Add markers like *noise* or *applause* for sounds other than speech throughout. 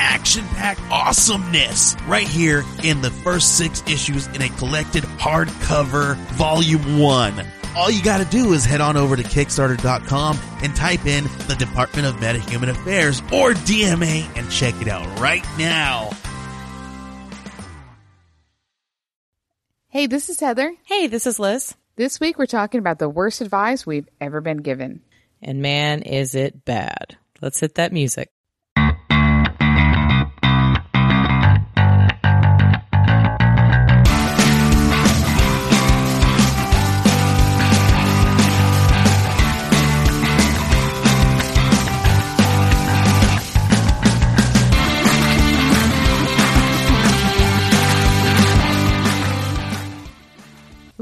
action packed awesomeness right here in the first six issues in a collected hardcover volume one. All you gotta do is head on over to Kickstarter.com and type in the Department of Metahuman Affairs or DMA and check it out right now. Hey, this is Heather. Hey, this is Liz. This week we're talking about the worst advice we've ever been given. And man, is it bad. Let's hit that music.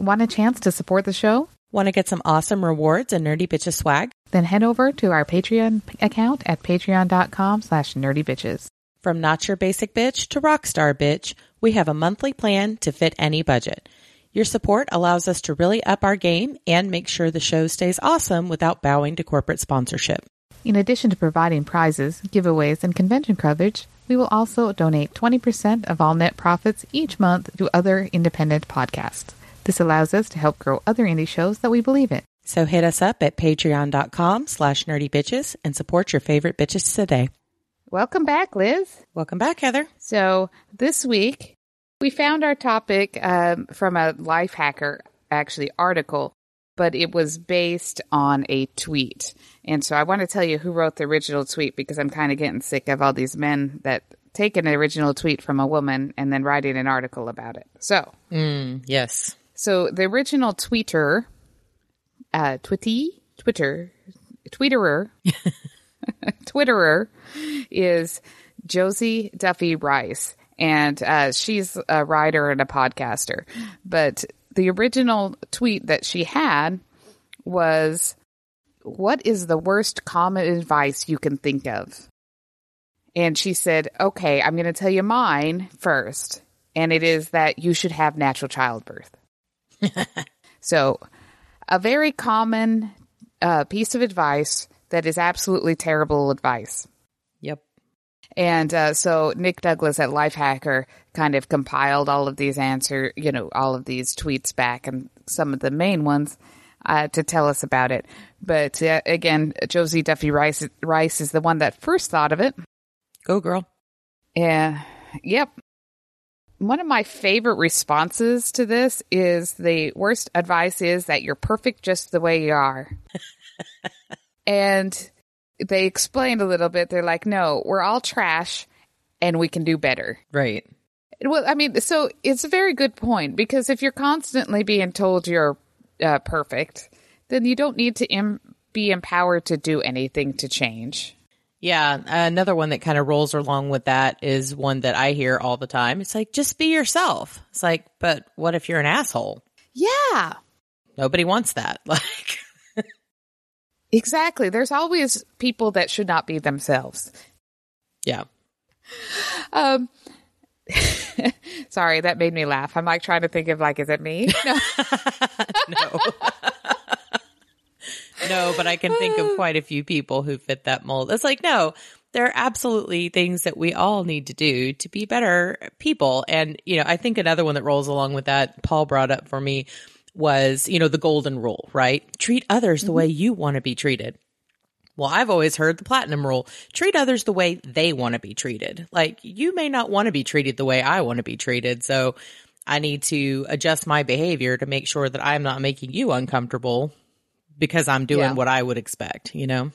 Want a chance to support the show? Want to get some awesome rewards and nerdy bitches swag? Then head over to our Patreon account at patreon.com slash nerdybitches. From not your basic bitch to rockstar bitch, we have a monthly plan to fit any budget. Your support allows us to really up our game and make sure the show stays awesome without bowing to corporate sponsorship. In addition to providing prizes, giveaways, and convention coverage, we will also donate 20% of all net profits each month to other independent podcasts. This allows us to help grow other indie shows that we believe in. So hit us up at patreon.com slash nerdybitches and support your favorite bitches today. Welcome back, Liz. Welcome back, Heather. So this week we found our topic um, from a Lifehacker actually article, but it was based on a tweet. And so I want to tell you who wrote the original tweet because I'm kind of getting sick of all these men that take an original tweet from a woman and then writing an article about it. So Mm, yes. So the original tweeter, uh, Twitty, Twitter, Tweeterer, *laughs* Twitterer is Josie Duffy Rice, and uh, she's a writer and a podcaster. But the original tweet that she had was, "What is the worst common advice you can think of?" And she said, "Okay, I'm going to tell you mine first, and it is that you should have natural childbirth." So, a very common uh, piece of advice that is absolutely terrible advice. Yep. And uh, so Nick Douglas at Lifehacker kind of compiled all of these answer, you know, all of these tweets back and some of the main ones uh, to tell us about it. But uh, again, Josie Duffy Rice Rice is the one that first thought of it. Go, girl. Yeah. Yep. One of my favorite responses to this is the worst advice is that you're perfect just the way you are. *laughs* and they explained a little bit. They're like, no, we're all trash and we can do better. Right. Well, I mean, so it's a very good point because if you're constantly being told you're uh, perfect, then you don't need to be empowered to do anything to change. Yeah, another one that kind of rolls along with that is one that I hear all the time. It's like, just be yourself. It's like, but what if you're an asshole? Yeah, Nobody wants that. *laughs* Like, exactly. There's always people that should not be themselves. yeah. Um, *laughs* sorry, that made me laugh. I'm like trying to think of like, is it me? *laughs* No. No. No, but I can think of *sighs* quite a few people who fit that mold. It's like, no, there are absolutely things that we all need to do to be better people. And, you know, I think another one that rolls along with that, Paul brought up for me was, you know, the golden rule, right? Treat others the mm-hmm. way you want to be treated. Well, I've always heard the platinum rule treat others the way they want to be treated. Like, you may not want to be treated the way I want to be treated. So I need to adjust my behavior to make sure that I'm not making you uncomfortable because I'm doing Yeah. what I would expect, you know?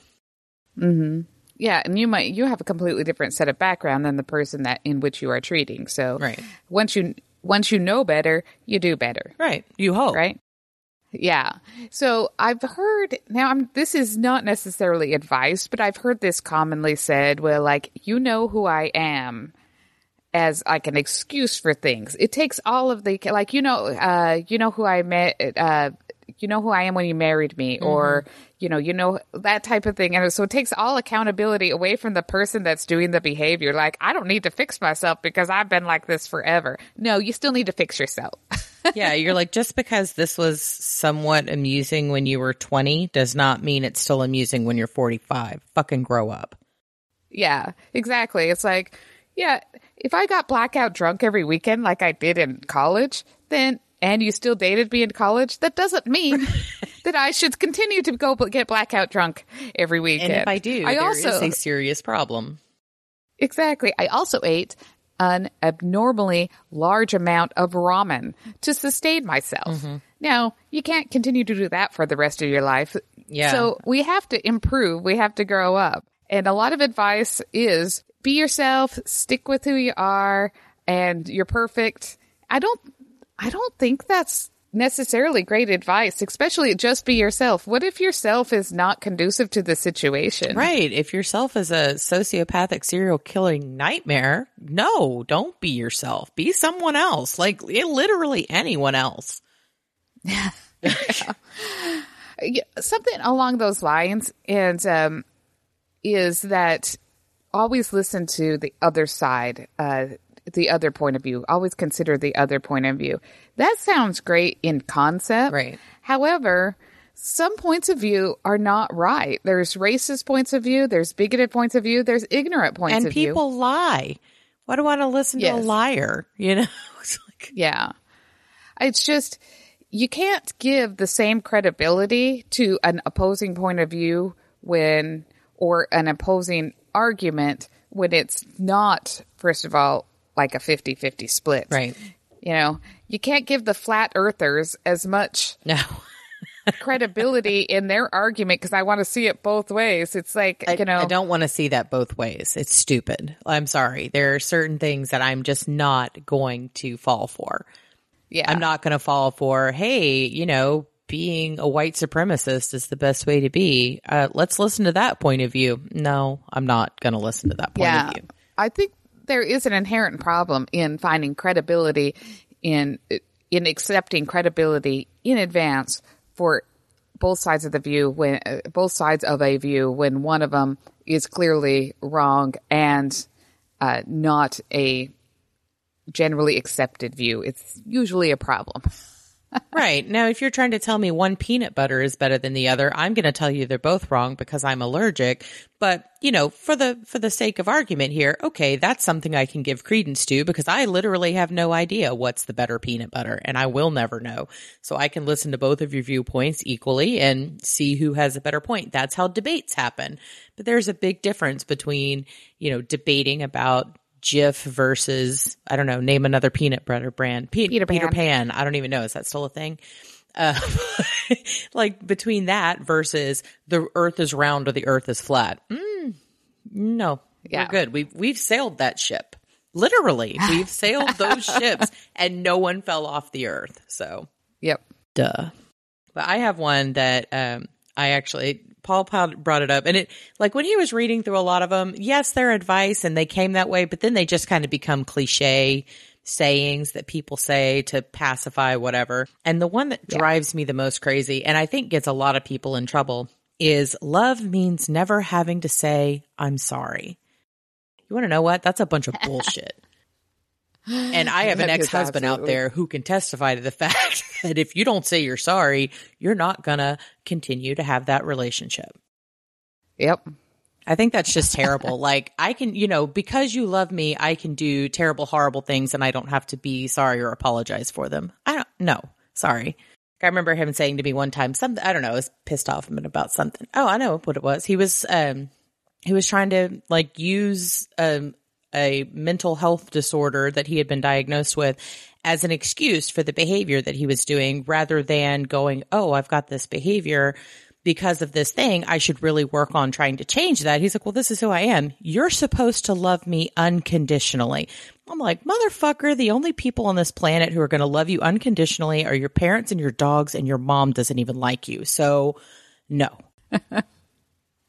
hmm Yeah, and you might you have a completely different set of background than the person that in which you are treating. So Right. once you once you know better, you do better. Right. You hope. right? Yeah. So I've heard now I'm this is not necessarily advice, but I've heard this commonly said, where like you know who I am. as like an excuse for things. It takes all of the like you know uh you know who I met uh you know who I am when you married me mm-hmm. or you know you know that type of thing and so it takes all accountability away from the person that's doing the behavior like I don't need to fix myself because I've been like this forever. No, you still need to fix yourself. *laughs* yeah, you're like, just because this was somewhat amusing when you were 20 does not mean it's still amusing when you're 45. Fucking grow up. Yeah, exactly. It's like, yeah, if I got blackout drunk every weekend like I did in college, then and you still dated me in college, that doesn't mean *laughs* that I should continue to go get blackout drunk every weekend. And if I do, I there also is a serious problem. exactly. I also ate an abnormally large amount of ramen to sustain myself. Mm-hmm. Now, you can't continue to do that for the rest of your life. Yeah. So we have to improve. We have to grow up. And a lot of advice is be yourself, stick with who you are, and you're perfect. I don't I don't think that's necessarily great advice, especially just be yourself. What if yourself is not conducive to the situation? Right. If yourself is a sociopathic serial killing nightmare, no, don't be yourself. Be someone else. Like literally anyone else. *laughs* Yeah, something along those lines and um, is that always listen to the other side uh, the other point of view always consider the other point of view that sounds great in concept Right. however some points of view are not right there's racist points of view there's bigoted points of view there's ignorant points And of view And people lie. Why do I want to listen to a liar? You know? *laughs* It's like, Yeah. It's just, you can't give the same credibility to an opposing point of view when, or an opposing argument when it's not, first of all, like a 50 50 split. right. You know, you can't give the flat earthers as much No. *laughs* credibility in their argument because I want to see it both ways. It's like, I, you know, I don't want to see that both ways. It's stupid. I'm sorry. There are certain things that I'm just not going to fall for. yeah. I'm not going to fall for, hey, you know, being a white supremacist is the best way to be. Uh, let's listen to that point of view. No, I'm not going to listen to that point yeah, of view. I think there is an inherent problem in finding credibility in in accepting credibility in advance for both sides of the view when uh, both sides of a view when one of them is clearly wrong and uh, not a generally accepted view. It's usually a problem. Right. Now, if you're trying to tell me one peanut butter is better than the other, I'm going to tell you they're both wrong because I'm allergic. But, you know, for the for the sake of argument here, okay, that's something I can give credence to because I literally have no idea what's the better peanut butter and I will never know. So I can listen to both of your viewpoints equally and see who has a better point. That's how debates happen. But there's a big difference between, you know, debating about Jif versus I don't know, name another peanut butter brand. Pe- Peter Peter Pan. Pan. I don't even know. Is that still a thing? Uh, *laughs* like between that versus the Earth is round or the Earth is flat. Mm, no, Yeah. we're good. We've we've sailed that ship. Literally, *laughs* we've sailed those ships, and no one fell off the Earth. So Yep. duh. But I have one that um, I actually Paul brought it up, and it like when he was reading through a lot of them. Yes, they're advice, and they came that way, but then they just kind of become cliche sayings that people say to pacify whatever. And the one that drives me the most crazy, and I think gets a lot of people in trouble, is love means never having to say I'm sorry. You want to know what? That's a bunch of *laughs* bullshit. And I have an ex husband out there who can testify to the *laughs* fact that if you don't say you're sorry, you're not going to continue to have that relationship. Yep. I think that's just terrible. like, I can, you know, because you love me, I can do terrible, horrible things and I don't have to be sorry or apologize for them. I don't, no, sorry. I remember him saying to me one time, something, I don't know, I was pissed off about something. Oh, I know what it was. He was, um, he was trying to like use, um, a mental health disorder that he had been diagnosed with as an excuse for the behavior that he was doing rather than going, Oh, I've got this behavior because of this thing. I should really work on trying to change that. He's like, Well, this is who I am. You're supposed to love me unconditionally. I'm like, Motherfucker, the only people on this planet who are going to love you unconditionally are your parents and your dogs, and your mom doesn't even like you. So, no. *laughs*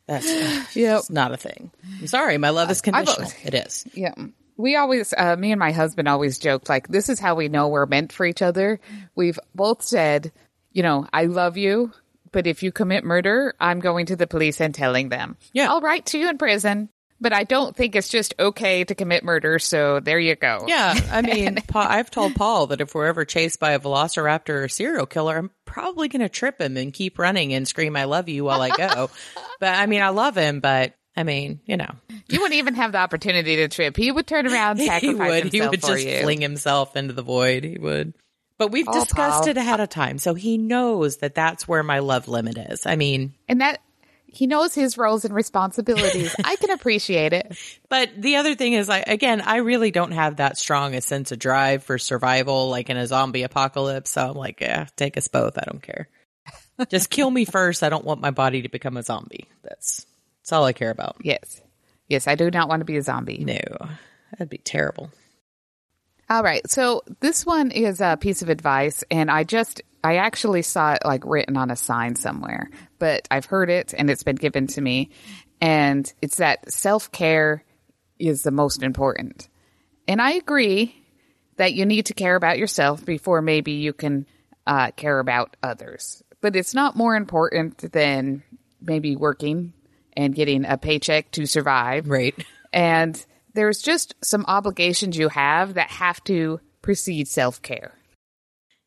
That's *sighs* Yep. it's not a thing. I'm sorry. My love is conditional. it is. Yeah. we always, uh, me and my husband always joked like, this is how we know we're meant for each other. We've both said, you know, I love you, but if you commit murder, I'm going to the police and telling them. Yeah. I'll write to you in prison, but I don't think it's just okay to commit murder. So there you go. Yeah, I *laughs* mean, Pa- I've told Paul that if we're ever chased by a velociraptor or serial killer, I'm probably going to trip him and keep running and scream "I love you" while I go. *laughs* but I mean, I love him, but I mean, you know, You wouldn't even have the opportunity to trip. He would turn around, *laughs* sacrifice he would. He would for just you. fling himself into the void. He would. But we've Oh, discussed Paul. it ahead of time, so he knows that that's where my love limit is. I mean, and that he knows his roles and responsibilities. *laughs* I can appreciate it. But the other thing is, I again, I really don't have that strong a sense of drive for survival, like in a zombie apocalypse. So I'm like, yeah, take us both. I don't care. *laughs* Just kill me first. I don't want my body to become a zombie. That's that's all I care about. Yes. Yes, I do not want to be a zombie. No, that'd be terrible. All right. So this one is a piece of advice, and I just, I actually saw it like written on a sign somewhere, but I've heard it and it's been given to me. And it's that self care is the most important. And I agree that you need to care about yourself before maybe you can uh, care about others. But it's not more important than maybe working and getting a paycheck to survive Right. and there's just some obligations you have that have to precede self care.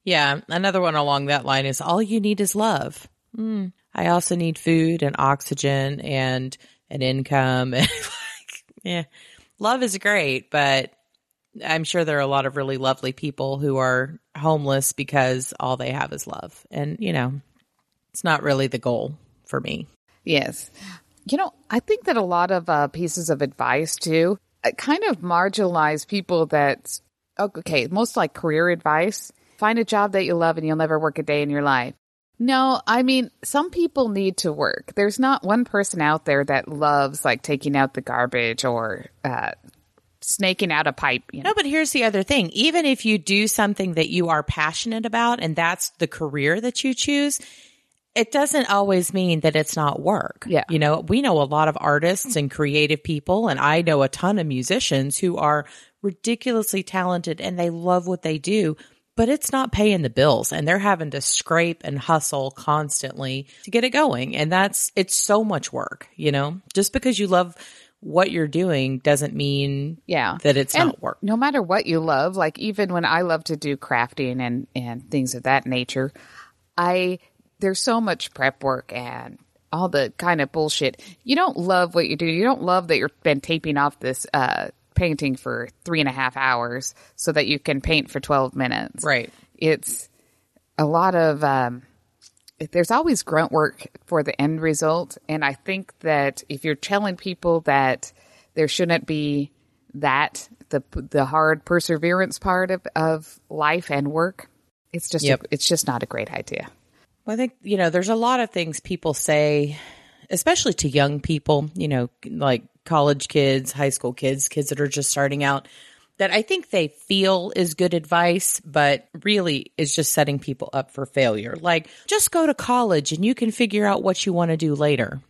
Yeah. Another one along that line is all you need is love. Mm. I also need food and oxygen and an income. *laughs* And like, yeah, love is great, but I'm sure there are a lot of really lovely people who are homeless because all they have is love. And, you know, it's not really the goal for me. Yes. You know, I think that a lot of uh, pieces of advice too kind of marginalize people that, okay, most like career advice find a job that you love and you'll never work a day in your life. No, I mean, some people need to work. There's not one person out there that loves like taking out the garbage or uh, snaking out a pipe. You know? No, but here's the other thing. Even if you do something that you are passionate about and that's the career that you choose, it doesn't always mean that it's not work. Yeah. You know, we know a lot of artists and creative people, and I know a ton of musicians who are ridiculously talented and they love what they do, but it's not paying the bills and they're having to scrape and hustle constantly to get it going. And that's, it's so much work, you know, just because you love what you're doing doesn't mean Yeah. that it's And not work. No matter what you love, like even when I love to do crafting and and things of that nature, I there's so much prep work and all the kind of bullshit. You don't love what you do. You don't love that you've been taping off this uh painting for three and a half hours so that you can paint for twelve minutes. Right. It's a lot of um there's always grunt work for the end result and i think that if you're telling people that there shouldn't be that the the hard perseverance part of, of life and work it's just Yep. a, it's just not a great idea Well, I think, you know, there's a lot of things people say, especially to young people, you know, like college kids, high school kids, kids that are just starting out, that I think they feel is good advice, but really is just setting people up for failure. Like, just go to college and you can figure out what you want to do later.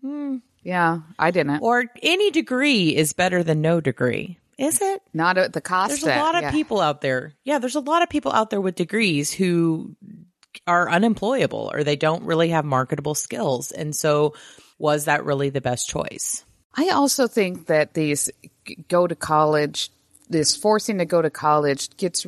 Hmm. yeah i didn't Or any degree is better than no degree. Is it? not at the cost There's a lot of yeah. people out there. Yeah, there's a lot of people out there with degrees who are unemployable or they don't really have marketable skills. And so, was that really the best choice? I also think that these go to college, this forcing to go to college gets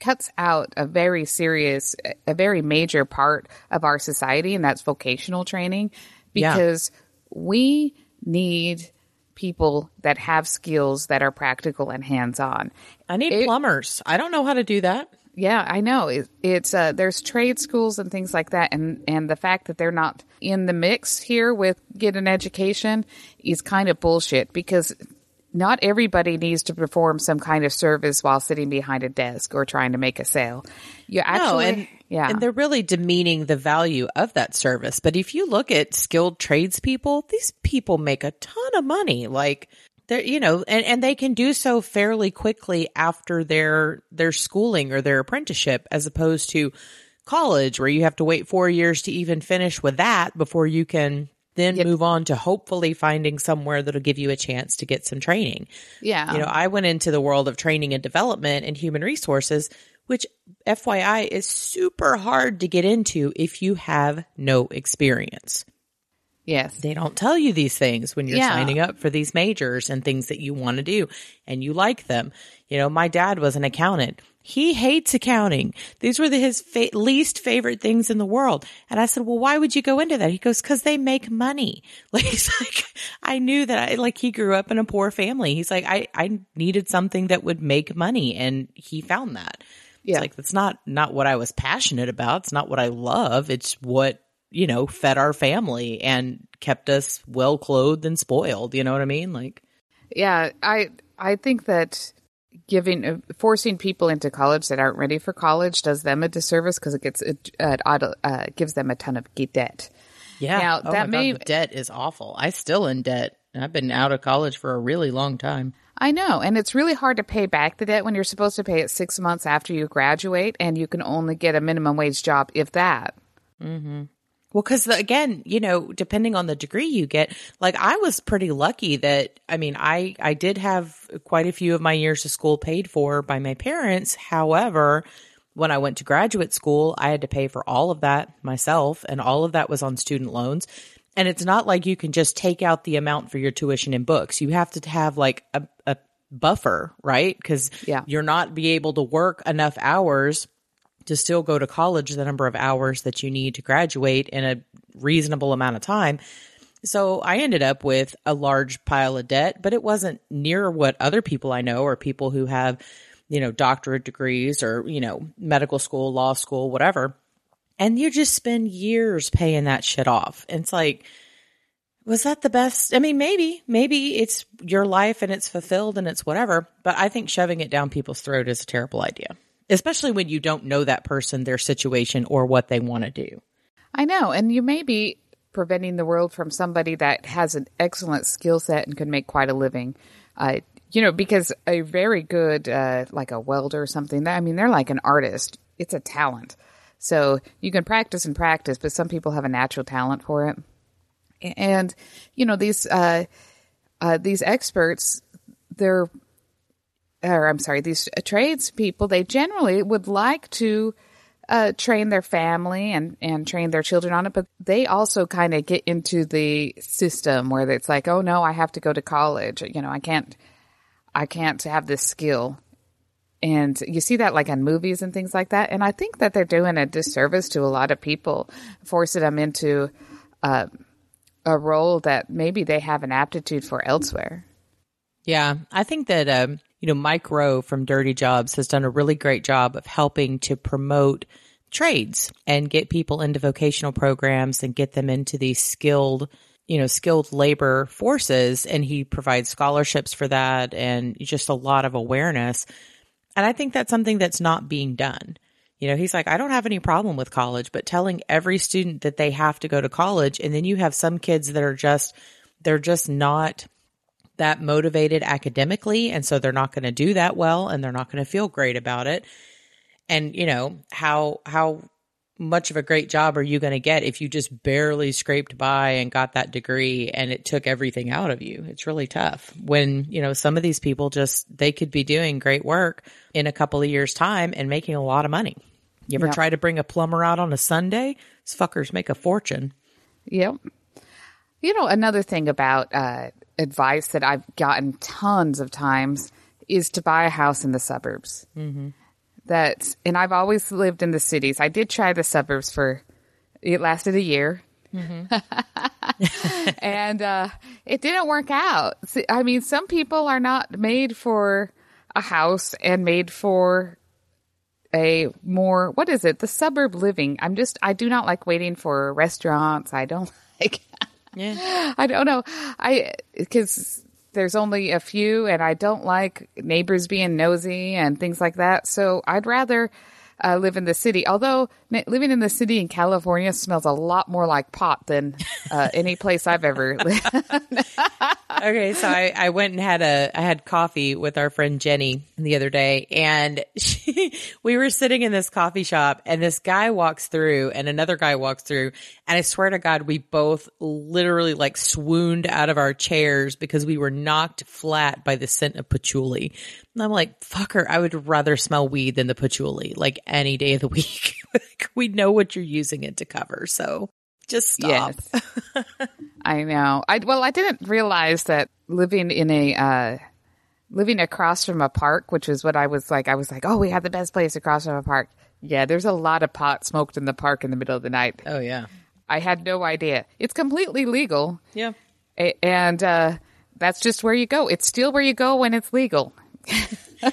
cuts out a very serious, a very major part of our society, and that's vocational training, Yeah. because we need people that have skills that are practical and hands on. I need It- plumbers. I don't know how to do that. Yeah, I know. It, it's uh, there's trade schools and things like that, and and the fact that they're not in the mix here with get an education is kind of bullshit because not everybody needs to perform some kind of service while sitting behind a desk or trying to make a sale. You actually, no, and yeah, and they're really demeaning the value of that service. But if you look at skilled tradespeople, these people make a ton of money. Like they're you know, and, and they can do so fairly quickly after their their schooling or their apprenticeship, as opposed to college where you have to wait four years to even finish with that before you can then move on to hopefully finding somewhere that'll give you a chance to get some training. Yeah. You know, I went into the world of training and development and human resources, which FYI is super hard to get into if you have no experience. Yes. They don't tell you these things when you're Yeah. signing up for these majors and things that you want to do and you like them. You know, my dad was an accountant. He hates accounting. These were the, his fa- least favorite things in the world. And I said, well, why would you go into that? He goes, cause they make money. *laughs* Like, he's like, I knew that I, like, he grew up in a poor family. He's like, I, I needed something that would make money. And he found that. Yeah. It's like, that's not, not what I was passionate about. It's not what I love. It's what, you know, fed our family and kept us well clothed and spoiled. You know what I mean? Like, Yeah, I I think that giving uh, forcing people into college that aren't ready for college does them a disservice because it gets it uh, uh, gives them a ton of debt. yeah, Now, oh that may- God, debt is awful. I still in debt. I've been out of college for a really long time. I know, and it's really hard to pay back the debt when you're supposed to pay it six months after you graduate, and you can only get a minimum wage job if that. Well, because again, you know, depending on the degree you get, like I was pretty lucky that I mean, I I did have quite a few of my years of school paid for by my parents. However, when I went to graduate school, I had to pay for all of that myself, and all of that was on student loans. And it's not like you can just take out the amount for your tuition and books. You have to have like a, a buffer, right? Because Yeah. you're not be able to work enough hours to still go to college the number of hours that you need to graduate in a reasonable amount of time. So I ended up with a large pile of debt, but it wasn't near what other people I know or people who have, you know, doctorate degrees or, you know, medical school, law school, whatever. And you just spend years paying that shit off. It's like, was that the best? I mean, maybe, maybe it's your life and it's fulfilled and it's whatever, but I think shoving it down people's throat is a terrible idea, especially when you don't know that person, their situation, or what they want to do. I know, and you may be preventing the world from somebody that has an excellent skill set and can make quite a living. Uh, you know, because a very good, uh, like a welder or something, I mean, they're like an artist. It's a talent. So you can practice and practice, but some people have a natural talent for it. And, you know, these, uh, uh, these experts, they're, or I'm sorry, these trades people, they generally would like to, uh, train their family and, and train their children on it, but they also kind of get into the system where it's like, oh no, I have to go to college. You know, I can't, I can't have this skill. And you see that like on movies and things like that. And I think that they're doing a disservice to a lot of people, forcing them into uh, a role that maybe they have an aptitude for elsewhere. Yeah, I think that um, you know Mike Rowe from Dirty Jobs has done a really great job of helping to promote trades and get people into vocational programs and get them into these skilled you know skilled labor forces. And he provides scholarships for that and just a lot of awareness. And i think that's something that's not being done. You know he's like i don't have any problem with college but telling every student that they have to go to college and then you have some kids that are just they're just not that motivated academically and so they're not going to do that well and they're not going to feel great about it. And you know how how much of a great job are you going to get if you just barely scraped by and got that degree and it took everything out of you? It's really tough when you know some of these people just they could be doing great work in a couple of years time and making a lot of money. You ever Yeah. try to bring a plumber out on a sunday? These fuckers make a fortune. Yep. You know, another thing about uh, advice that I've gotten tons of times is to buy a house in the suburbs. Mm-hmm. That, and I've always lived in the cities. I did try the suburbs for, it lasted a year. *laughs* and uh, it didn't work out. I mean, some people are not made for a house and made for a more what is it the suburb living i'm just i do not like waiting for restaurants i don't *laughs* like yeah. I don't know. I because there's only a few and i don't like neighbors being nosy and things like that. So i'd rather uh, live in the city. Although living in the city in California smells a lot more like pot than uh, *laughs* any place I've ever *laughs* lived. okay, so I, I went and had a I had coffee with our friend Jenny the other day, and *laughs* she, we were sitting in this coffee shop, and this guy walks through, and another guy walks through, and I swear to God, we both literally like swooned out of our chairs because we were knocked flat by the scent of patchouli. And I'm like, fucker, I would rather smell weed than the patchouli, like any day of the *laughs* week. we know what you're using it to cover, so just stop. Yes. *laughs* I know. I well, I didn't realize that living in a uh, living across from a park, which is what I was like. I was like, oh, we have the best place across from a park. Yeah, there's a lot of pot smoked in the park in the middle of the night. Oh yeah, I had no idea. It's completely legal, yeah. and uh, that's just where you go. It's still where you go when it's legal.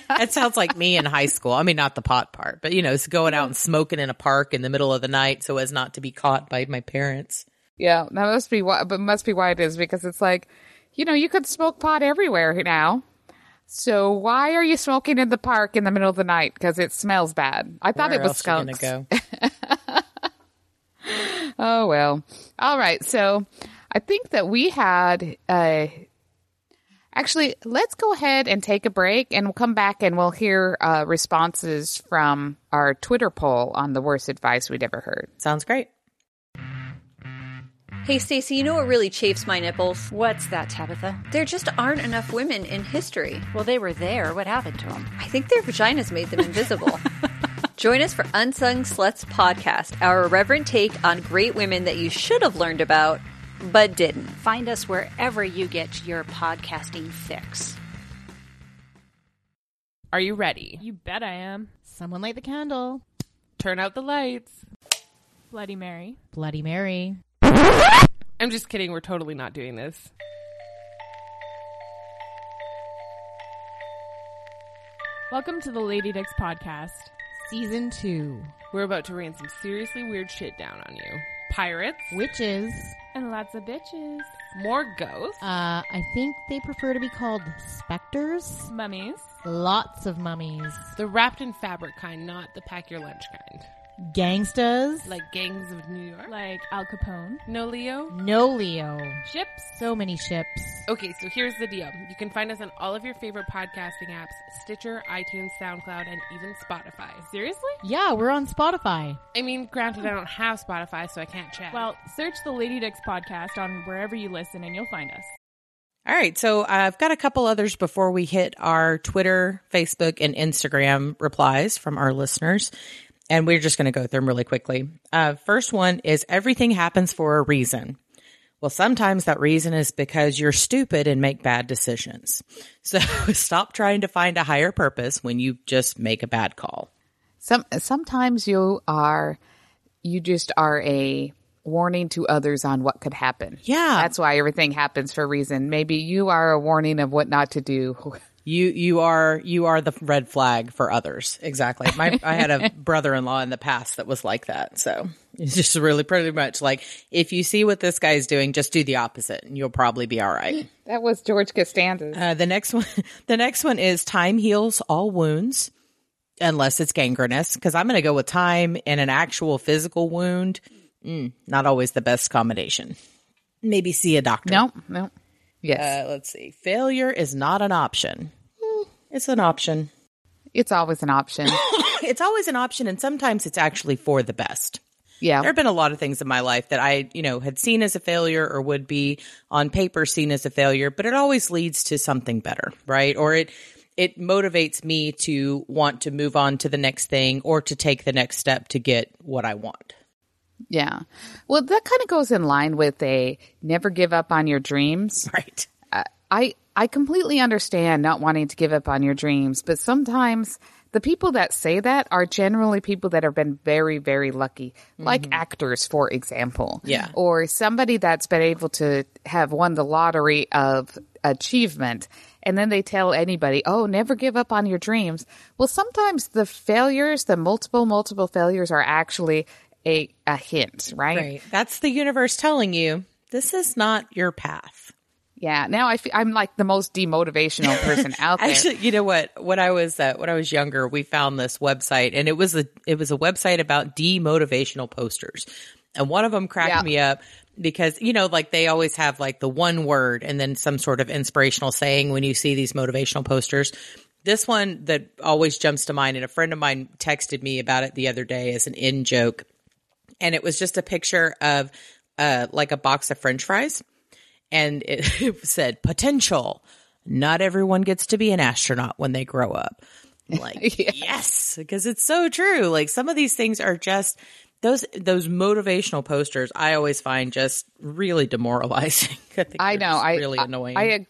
That sounds like me in high school. I mean, not the pot part, but you know, it's going out and smoking in a park in the middle of the night so as not to be caught by my parents. Yeah, that must be why. But must be why it is because it's like, you know, you could smoke pot everywhere now. So why are you smoking in the park in the middle of the night? Because it smells bad. I thought Where it was skunks. go? *laughs* Oh well. All right. So I think that we had. Uh, actually, let's go ahead and take a break, and we'll come back and we'll hear uh, responses from our Twitter poll on the worst advice we'd ever heard. Sounds great. Hey Stacey, you know what really chafes my nipples? What's that, Tabitha? There just aren't enough women in history. Well, they were there. What happened to them? I think their vaginas made them invisible. *laughs* Join us for Unsung Sluts podcast, our irreverent take on great women that you should have learned about, but didn't. Find us wherever you get your podcasting fix. Are you ready? You bet I am. Someone light the candle. Turn out the lights. Bloody Mary. Bloody Mary. I'm just kidding. We're totally not doing this. Welcome to the Lady Dix podcast. Season 2. We're about to rain some seriously weird shit down on you. Pirates, Witches. And lots of bitches. more ghosts, Uh, I think they prefer to be called specters. Mummies. Lots of mummies. the wrapped in fabric kind, not the pack your lunch kind. Gangstas. Like gangs of New York. Like Al Capone. No, Leo? no Leo. Ships. So many ships. Okay, so here's the deal. You can find us on all of your favorite podcasting apps Stitcher, iTunes, SoundCloud, and even Spotify. Seriously? Yeah, we're on Spotify. I mean, granted, I don't have Spotify, so I can't chat. Well, search the Lady Dix podcast on wherever you listen and you'll find us. All right, so I've got a couple others before we hit our Twitter, Facebook, and Instagram replies from our listeners. And we're just going to go through them really quickly. Uh, first one is everything happens for a reason. Well, sometimes that reason is because you're stupid and make bad decisions. *laughs* So stop trying to find a higher purpose when you just make a bad call. Some sometimes you are you just are a warning to others on what could happen. Yeah. That's why everything happens for a reason. Maybe you are a warning of what not to do. *laughs* You you are you are the red flag for others. Exactly. My I had a *laughs* brother-in-law in the past that was like that. So *laughs* it's just really pretty much like if you see what this guy's doing, just do the opposite, and you'll probably be all right. *laughs* That was George Costanza. Uh, the next one, the next one is time heals all wounds, unless it's gangrenous. Because I'm going to go with time and an actual physical wound. Mm, not always the best combination. Maybe see a doctor. no, no. Yes. Uh, let's see. Failure is not an option. It's an option. it's always an option. *coughs* it's always an option, and sometimes it's actually for the best. Yeah. There have been a lot of things in my life that I, you know, had seen as a failure or would be on paper seen as a failure, but it always leads to something better, right? Or it it motivates me to want to move on to the next thing or to take the next step to get what I want. Yeah. Well, that kind of goes in line with a never give up on your dreams. Right. I I completely understand not wanting to give up on your dreams, but sometimes the people that say that are generally people that have been very very lucky, like mm-hmm. actors for example. Yeah. Or somebody that's been able to have won the lottery of achievement and then they tell anybody, "Oh, never give up on your dreams." Well, sometimes the failures, the multiple multiple failures are actually a a hint, right? Right. That's the universe telling you this is not your path. Yeah, now I feel, I'm like the most demotivational *laughs* person out there. Actually, you know what? When I was uh, when I was younger, we found this website, and it was a it was a website about demotivational posters, and one of them cracked Yeah. me up because you know, like they always have like the one word and then some sort of inspirational saying when you see these motivational posters. This one that always jumps to mind, and a friend of mine texted me about it the other day as an in joke, and it was just a picture of uh like a box of French fries and *laughs* it, said potential. Not everyone gets to be an astronaut when they grow up. I'm *laughs* Like yes, because it's so true. Like some of these things are just those those motivational posters. I always find just really demoralizing. *laughs* I, I know. I really I- annoying. I, ag-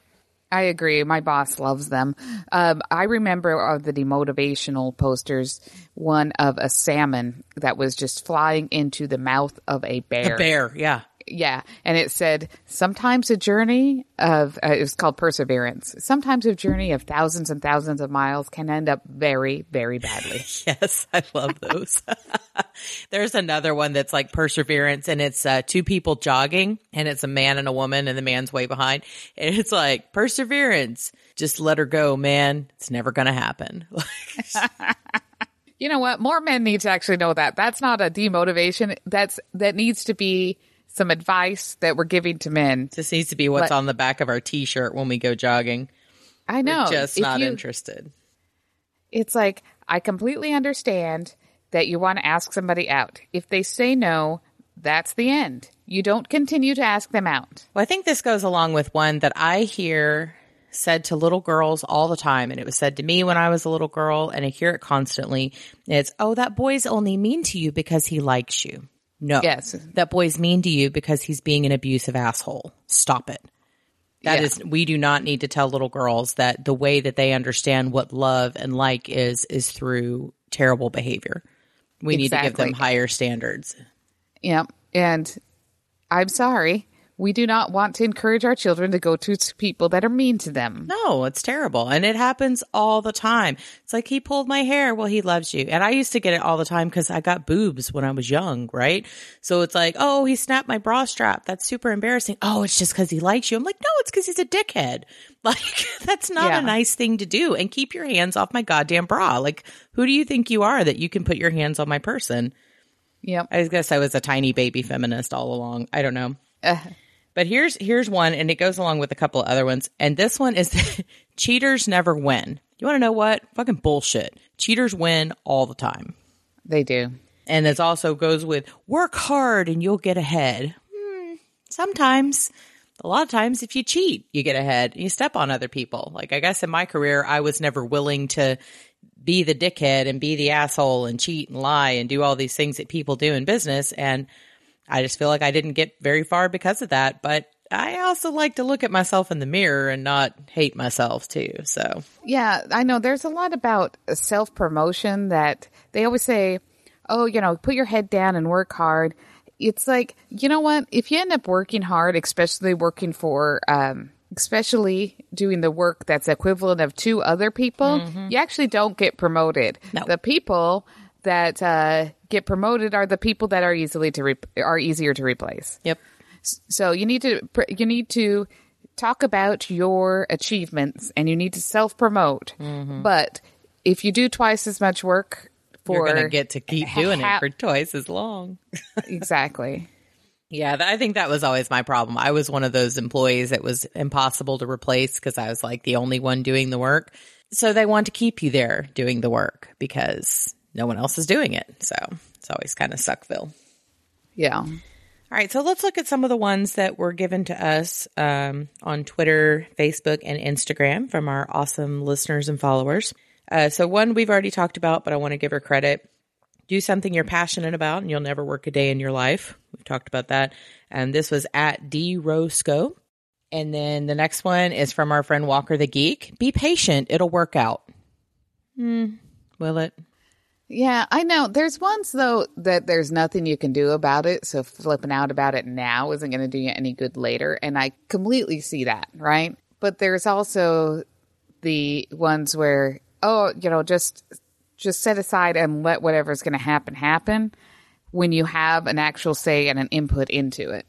I agree. My boss loves them. Um, I remember of the demotivational posters, one of a salmon that was just flying into the mouth of a bear. a bear, yeah. Yeah, and it said sometimes a journey of uh, it was called perseverance. Sometimes a journey of thousands and thousands of miles can end up very, very badly. *laughs* Yes, I love those. *laughs* There's another one that's like perseverance and it's uh, two people jogging and it's a man and a woman and the man's way behind. And it's like perseverance. Just let her go, man. It's never going to happen. *laughs* You know what? More men need to actually know that. That's not a demotivation. That's that needs to be some advice that we're giving to men. This needs to be what's But- on the back of our t-shirt when we go jogging. I know. We're just If not you- interested. It's like I completely understand that you want to ask somebody out. If they say no, that's the end. You don't continue to ask them out. Well, I think this goes along with one that I hear said to little girls all the time. And it was said to me when I was a little girl, and I hear it constantly. It's, oh, that boy's only mean to you because he likes you. No. Yes. That boy's mean to you because he's being an abusive asshole. Stop it. That Yeah. is, we do not need to tell little girls that the way that they understand what love and like is, is through terrible behavior. We need to give them higher standards. Yep. And I'm sorry. We do not want to encourage our children to go to people that are mean to them. No, it's terrible. And it happens all the time. It's like he pulled my hair. Well, he loves you. And I used to get it all the time because I got boobs when I was young, right? So it's like, oh, he snapped my bra strap. That's super embarrassing. Oh, it's just because he likes you. I'm like, no, it's because he's a dickhead. *laughs* Like, that's not Yeah. a nice thing to do. And keep your hands off my goddamn bra. Like, who do you think you are that you can put your hands on my person? Yep. I guess I was a tiny baby feminist all along. I don't know. Uh, But here's here's one, and it goes along with a couple of other ones. And this one is *laughs* cheaters never win. You want to know what? Fucking bullshit. Cheaters win all the time. they do. And it also goes with work hard and you'll get ahead. Hmm, sometimes. A lot of times, if you cheat, you get ahead. You step on other people. Like, I guess in my career, I was never willing to be the dickhead and be the asshole and cheat and lie and do all these things that people do in business. And I just feel like I didn't get very far because of that. But I also like to look at myself in the mirror and not hate myself too. So, Yeah, I know there's a lot about self promotion that they always say, oh, you know, put your head down and work hard. It's like, you know what? If you end up working hard, especially working for, um, especially doing the work that's equivalent of two other people, you actually don't get promoted. No. The people that uh, get promoted are the people that are easily to re- are easier to replace. yep. So you need to pr- you need to talk about your achievements and you need to self promote. But if you do twice as much work for You're going to get to keep doing ha- it for twice as long. *laughs* exactly. Yeah, I think that was always my problem. I was one of those employees that was impossible to replace because I was like the only one doing the work. So they want to keep you there doing the work because no one else is doing it. So it's always kind of suckville. Yeah. All right, so let's look at some of the ones that were given to us um, on Twitter, Facebook, and Instagram from our awesome listeners and followers. Uh, so, one we've already talked about, but I want to give her credit. Do something you're passionate about, and you'll never work a day in your life. We've talked about that. And this was at D Roscoe. And then the next one is from our friend Walker the Geek. Be patient, it'll work out. Hmm, will it? Yeah, I know. There's ones though that there's nothing you can do about it. So flipping out about it now isn't going to do you any good later. And I completely see that, right? But there's also the ones where, oh, you know, just just set aside and let whatever's going to happen happen when you have an actual say and an input into it.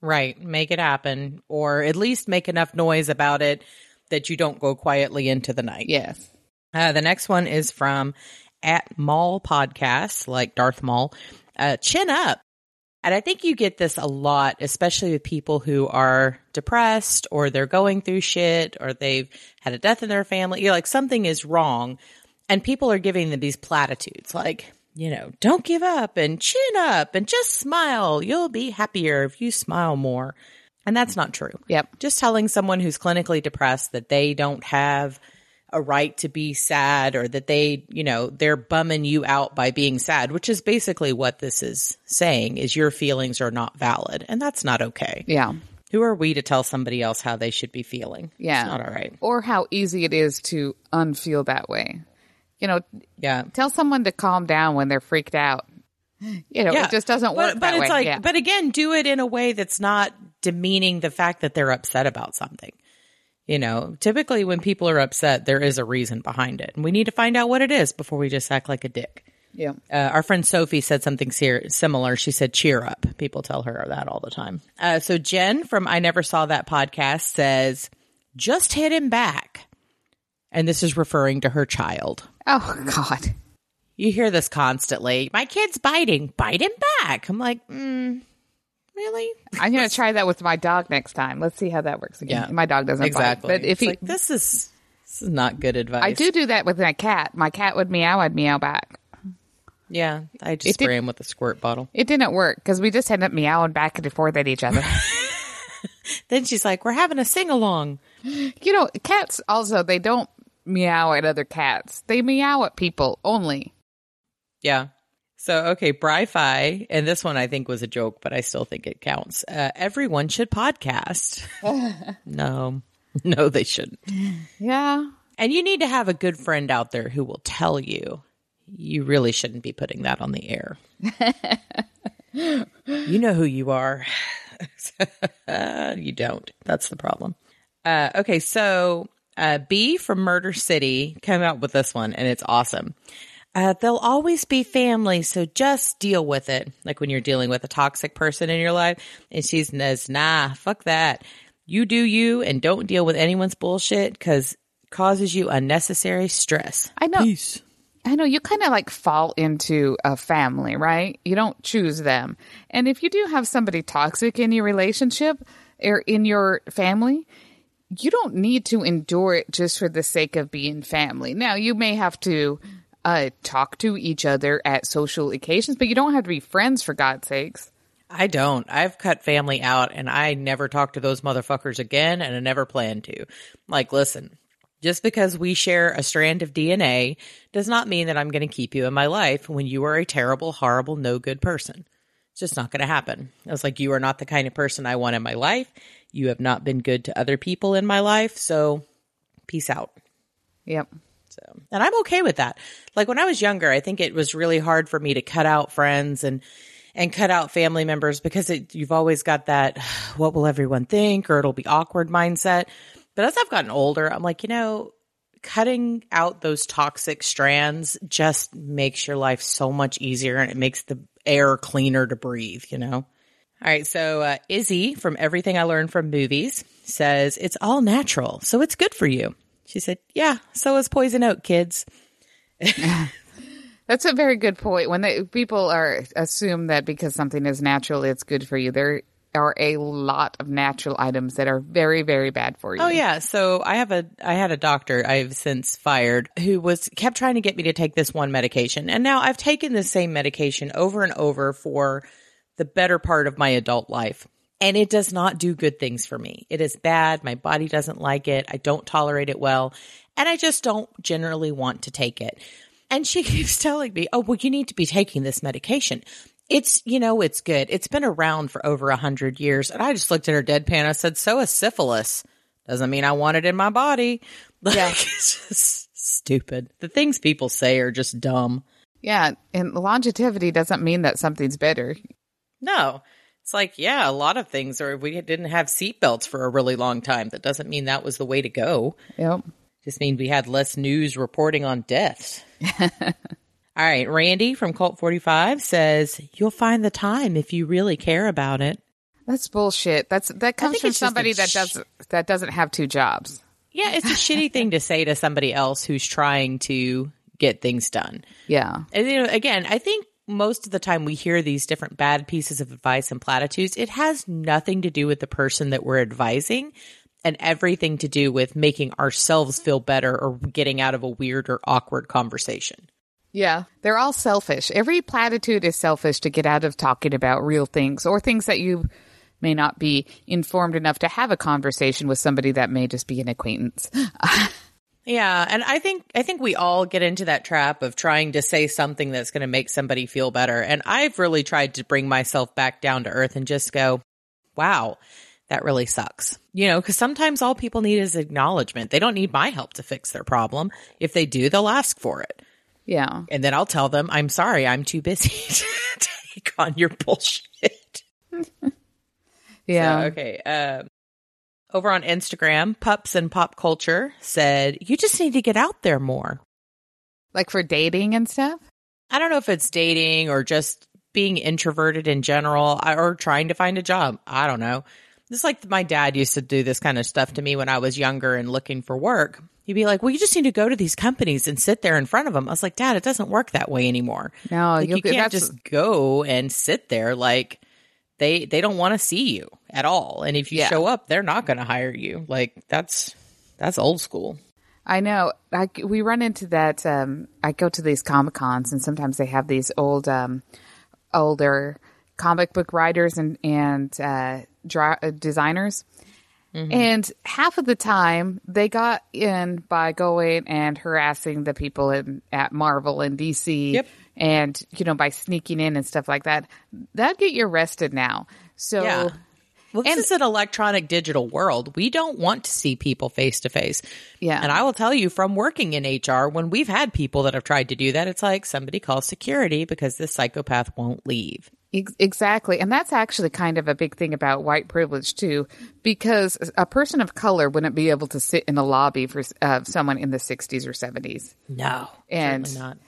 Right. Make it happen, or at least make enough noise about it that you don't go quietly into the night. Yes. Uh, the next one is from at Maul Podcasts, like Darth Maul. Uh, chin up. And I think you get this a lot, especially with people who are depressed or they're going through shit or they've had a death in their family. You're like, something is wrong. And people are giving them these platitudes like, you know, don't give up and chin up and just smile. You'll be happier if you smile more. And that's not true. Yep. Just telling someone who's clinically depressed that they don't have a right to be sad or that they, you know, they're bumming you out by being sad, which is basically what this is saying is your feelings are not valid. And that's not okay. Yeah. Who are we to tell somebody else how they should be feeling? Yeah. It's not all right. Or how easy it is to unfeel that way. You know, Yeah. tell someone to calm down when they're freaked out. You know, it just doesn't work But, it's way. like, yeah. but again, do it in a way that's not demeaning the fact that they're upset about something. You know, typically when people are upset, there is a reason behind it. And we need to find out what it is before we just act like a dick. yeah. Uh, our friend Sophie said something ser- similar. She said, cheer up. People tell her that all the time. Uh, so Jen from I Never Saw That podcast says, just hit him back. And this is referring to her child. Oh God. You hear this constantly. My kid's biting. Bite him back. I'm like, mm, really? I'm gonna try that with my dog next time. Let's see how that works again. Yeah. My dog doesn't exactly. bite, but if It's he, like, this is this is not good advice. I do do that with my cat. My cat would meow, I'd meow back. Yeah, I It just did- spray him with a squirt bottle. It didn't work because we just ended up meowing back and forth at each other. *laughs* *laughs* Then she's like, "We're having a sing along." you know, cats also they don't meow at other cats. They meow at people only. Yeah. So okay, Bri-Fi, and this one I think was a joke, but I still think it counts. Uh, everyone should podcast. *laughs* no, *laughs* no, they shouldn't. Yeah. And you need to have a good friend out there who will tell you you really shouldn't be putting that on the air. *laughs* you know who you are. you don't. That's the problem. Uh, okay, so uh, B from Murder City came out with this one, and it's awesome. Uh, they'll always be family, so just deal with it. Like when you're dealing with a toxic person in your life, and she says, "Nah, fuck that. You do you, and don't deal with anyone's bullshit because causes you unnecessary stress." I know. Peace. I know you kind of like fall into a family, right? You don't choose them. And if you do have somebody toxic in your relationship or in your family, you don't need to endure it just for the sake of being family. Now, you may have to uh, talk to each other at social occasions, but you don't have to be friends for God's sakes. I don't. I've cut family out and I never talk to those motherfuckers again and I never plan to. Like, listen, just because we share a strand of DNA does not mean that I'm going to keep you in my life when you are a terrible, horrible, no good person. It's just not going to happen. I was like, you are not the kind of person I want in my life. You have not been good to other people in my life. So peace out. Yep. So, and I'm okay with that. Like when I was younger, I think it was really hard for me to cut out friends and and cut out family members because it, you've always got that *sighs* what will everyone think or it'll be awkward mindset. But as I've gotten older, I'm like, you know, cutting out those toxic strands just makes your life so much easier and it makes the air cleaner to breathe, you know? All right. So, uh, Izzy from Everything I Learned from Movies says it's all natural. So it's good for you. She said, yeah, so is poison oak, kids. That's a very good point. When they, people are assume that because something is natural, it's good for you. There are a lot of natural items that are very, very bad for you. Oh yeah. So I have a I had a doctor I've since fired who was kept trying to get me to take this one medication. And now I've taken the same medication over and over for the better part of my adult life. And it does not do good things for me. It is bad. My body doesn't like it. I don't tolerate it well. And I just don't generally want to take it. And she *laughs* keeps telling me, oh, well, you need to be taking this medication. It's, you know, it's good. It's been around for over a hundred years. And I just looked at her deadpan. I said, so is syphilis. Doesn't mean I want it in my body. *laughs* Like, Yeah. it's just stupid. The things people say are just dumb. Yeah, and longevity doesn't mean that something's better. No. It's like, yeah, a lot of things are, we didn't have seatbelts for a really long time. That doesn't mean that was the way to go. Yep. Just means we had less news reporting on deaths. *laughs* All right. Randy from Cult 45 says, You'll find the time if you really care about it. That's bullshit. That's that comes from it's just a somebody that sh- does that doesn't have two jobs. Yeah, it's a *laughs* shitty thing to say to somebody else who's trying to get things done. Yeah. And you know, again, I think most of the time we hear these different bad pieces of advice and platitudes. It has nothing to do with the person that we're advising and everything to do with making ourselves feel better or getting out of a weird or awkward conversation. Yeah. They're all selfish. Every platitude is selfish to get out of talking about real things or things that you may not be informed enough to have a conversation with somebody that may just be an acquaintance. *laughs* Yeah, and I think I think we all get into that trap of trying to say something that's going to make somebody feel better. And I've really tried to bring myself back down to earth and just go, "Wow, that really sucks." You know, cuz sometimes all people need is acknowledgement. They don't need my help to fix their problem. If they do, they'll ask for it. Yeah. And then I'll tell them, "I'm sorry, I'm too busy *laughs* to take on your bullshit." *laughs* Yeah. So, okay. Um, over on Instagram, Pups and Pop Culture said, You just need to get out there more. Like for dating and stuff? I don't know if it's dating or just being introverted in general or trying to find a job. I don't know. It's like my dad used to do this kind of stuff to me when I was younger and looking for work. He'd be like, Well, you just need to go to these companies and sit there in front of them. I was like, Dad, it doesn't work that way anymore. No, Like, you can't just go and sit there like they they don't want to see you at all. And if you Yeah. show up, they're not going to hire you. Like that's that's old school. I know. I, we run into that. Um, I go to these comic cons, and sometimes they have these old, um, older comic book writers and and uh, uh, designers. And half of the time, they got in by going and harassing the people in at Marvel and DC, Yep. And you know by sneaking in and stuff like that. That'd get you arrested now. So Yeah. Well, this And- is an electronic digital world. We don't want to see people face to face. Yeah. And I will tell you from working in HR, when we've had people that have tried to do that, it's like somebody calls security because this psychopath won't leave. Exactly. And that's actually kind of a big thing about white privilege, too, because a person of color wouldn't be able to sit in a lobby for uh, someone in the 60s or 70s. No. And- not.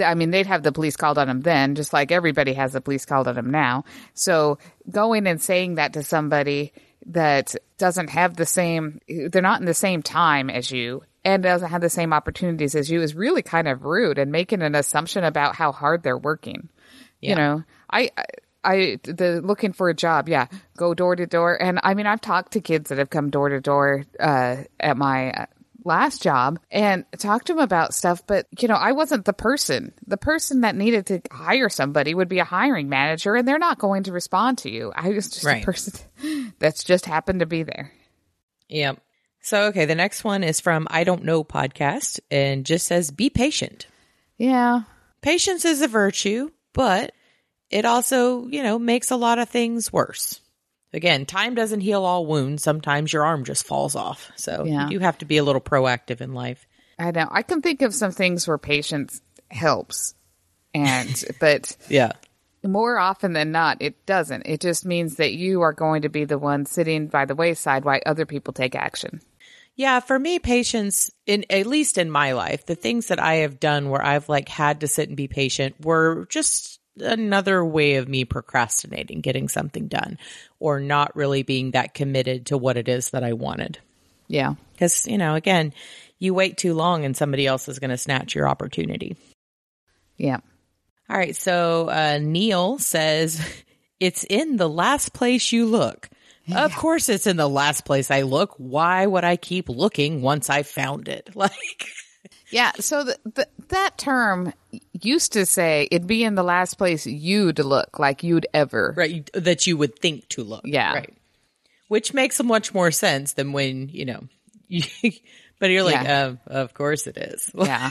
I mean, they'd have the police called on them then, just like everybody has the police called on them now. So going and saying that to somebody that doesn't have the same, they're not in the same time as you and doesn't have the same opportunities as you is really kind of rude and making an assumption about how hard they're working. Yeah. You know, I, I, I, the looking for a job, yeah, go door to door. And I mean, I've talked to kids that have come door to door, uh, at my, uh, last job and talked to them about stuff but you know i wasn't the person the person that needed to hire somebody would be a hiring manager and they're not going to respond to you i was just Right. a person *laughs* that's just happened to be there Yep. So, okay, the next one is from I Don't Know podcast and just says, be patient. yeah Patience is a virtue, but it also, you know, makes a lot of things worse. Again, time doesn't heal all wounds. Sometimes your arm just falls off. So Yeah. you have to be a little proactive in life. i know i can think of some things where patience helps and *laughs* but Yeah. more often than not it doesn't it just means that you are going to be the one sitting by the wayside while other people take action Yeah, for me, patience in at least in my life, the things that I have done where I've like had to sit and be patient were just another way of me procrastinating getting something done or not really being that committed to what it is that I wanted. yeah Because, you know, again, you wait too long and somebody else is going to snatch your opportunity. yeah All right. So uh, Neil says it's in the last place you look. Of course, it's in the last place I look. Why would I keep looking once I found it? *laughs* Like, Yeah, so the, the, that term used to say it'd be in the last place you'd look, like you'd ever. right? That you would think to look. Yeah. Right. Which makes much more sense than when, you know, you, *laughs* but you're like, Yeah. uh, of course it is. *laughs* Yeah,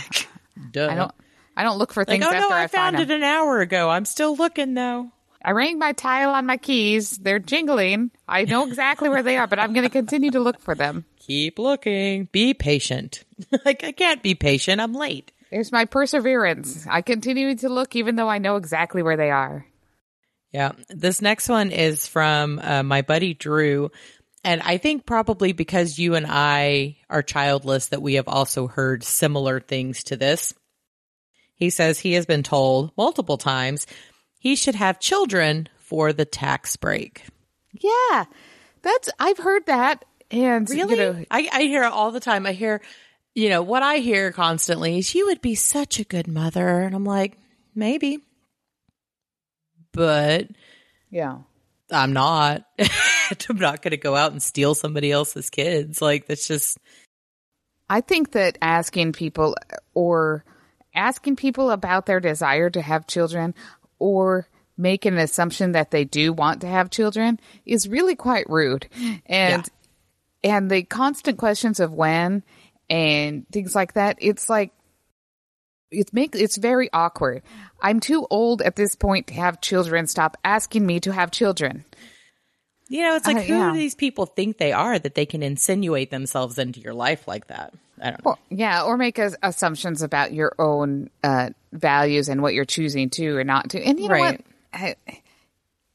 Duh. I don't. I don't look for like, things oh after no, I, I found it them. an hour ago. I'm still looking though. I rang my tile on my keys. They're jingling. I know exactly where they are, but I'm going to continue to look for them. Keep looking. Be patient. *laughs* like, I can't be patient. I'm late. There's my perseverance. I continue to look even though I know exactly where they are. Yeah. This next one is from uh, my buddy Drew. And I think probably because you and I are childless, that we have also heard similar things to this. He says he has been told multiple times he should have children for the tax break. Yeah, that's I've heard that, and Really? you know, I, I hear it all the time. I hear, you know, what I hear constantly is you would be such a good mother. And I'm like, maybe. But yeah, I'm not. *laughs* I'm not going to go out and steal somebody else's kids. Like, that's just, I think that asking people or asking people about their desire to have children or make an assumption that they do want to have children is really quite rude. And and the constant questions of when and things like that, it's like it's make it's very awkward. I'm too old at this point to have children. Stop asking me to have children. you know, it's like, Uh, who yeah. do these people think they are that they can insinuate themselves into your life like that? I don't know. Well, yeah, or make as- assumptions about your own uh, values and what you're choosing to or not to. And you know Right. what? I,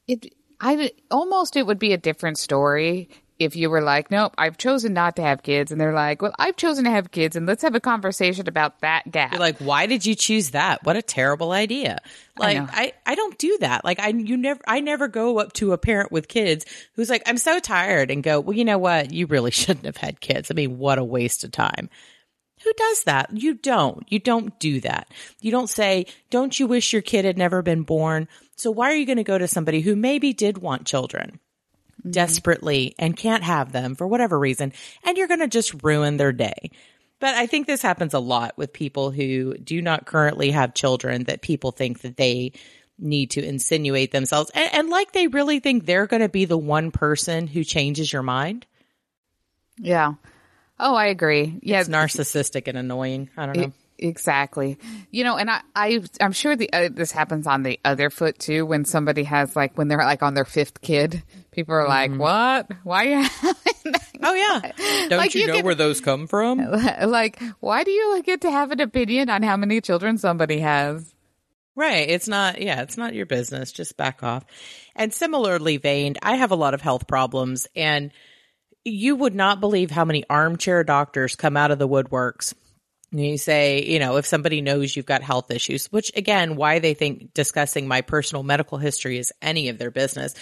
it, I almost it would be a different story if you were like, nope, I've chosen not to have kids, and they're like, well, I've chosen to have kids, and let's have a conversation about that gap. You're like, why did you choose that? What a terrible idea. Like, know. I, I, don't do that. Like, I, you never, I never go up to a parent with kids who's like, I'm so tired and go, well, you know what? You really *laughs* shouldn't have had kids. I mean, what a waste of time. Who does that? You don't. You don't do that. You don't say, don't you wish your kid had never been born? So why are you going to go to somebody who maybe did want children? Mm-hmm. desperately and can't have them for whatever reason, and you're going to just ruin their day. But I think this happens a lot with people who do not currently have children that people think that they need to insinuate themselves and, and like they really think they're going to be the one person who changes your mind. yeah. Oh, I agree. Yeah, It's narcissistic and annoying. I don't know. Exactly. You know, and I, I, I'm sure the uh, this happens on the other foot too. When somebody has like when they're like on their fifth kid, people are like, "What? Why are you *laughs* having that?" oh yeah. Don't Like, you, you know can- where those come from? *laughs* like, why do you get to have an opinion on how many children somebody has? Right. It's not, yeah, it's not your business. Just back off. And similarly veined, I have a lot of health problems and you would not believe how many armchair doctors come out of the woodworks. You say, you know, if somebody knows you've got health issues, which again, why they think discussing my personal medical history is any of their business.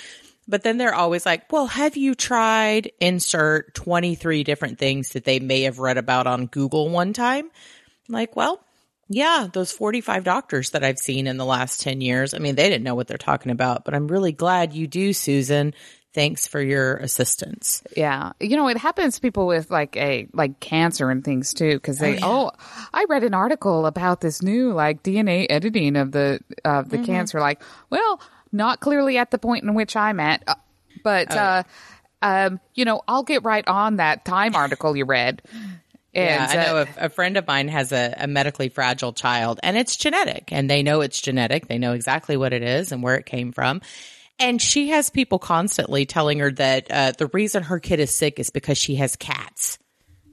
But then they're always like, well, have you tried insert 23 different things that they may have read about on Google one time? I'm like, well, yeah, those 45 doctors that I've seen in the last 10 years. I mean, they didn't know what they're talking about, but I'm really glad you do, Susan. Thanks for your assistance. Yeah, you know, it happens to people with like a like cancer and things too, because they oh, I read an article about this new like DNA editing of the of the cancer. Like, well, not clearly at the point in which I'm at, uh, but uh, um, you know, I'll get right on that Time article you read. *laughs* Yeah, And, I know uh, a, a friend of mine has a, a medically fragile child and it's genetic and they know it's genetic. They know exactly what it is and where it came from. And she has people constantly telling her that uh, the reason her kid is sick is because she has cats.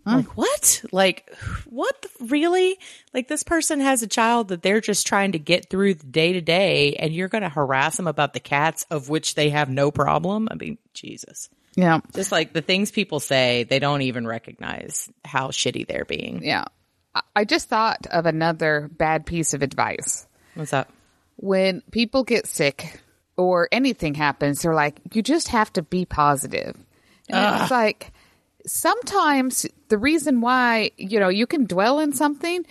Like what? Like what? the- Really? Like this person has a child that they're just trying to get through the day to day, and you're going to harass them about the cats of which they have no problem. I mean, Jesus. yeah, Just like the things people say, they don't even recognize how shitty they're being. yeah. I- I just thought of another bad piece of advice. What's that? when people get sick or anything happens, they're like, you just have to be positive. And it's like, sometimes the reason why, you know, you can dwell in something,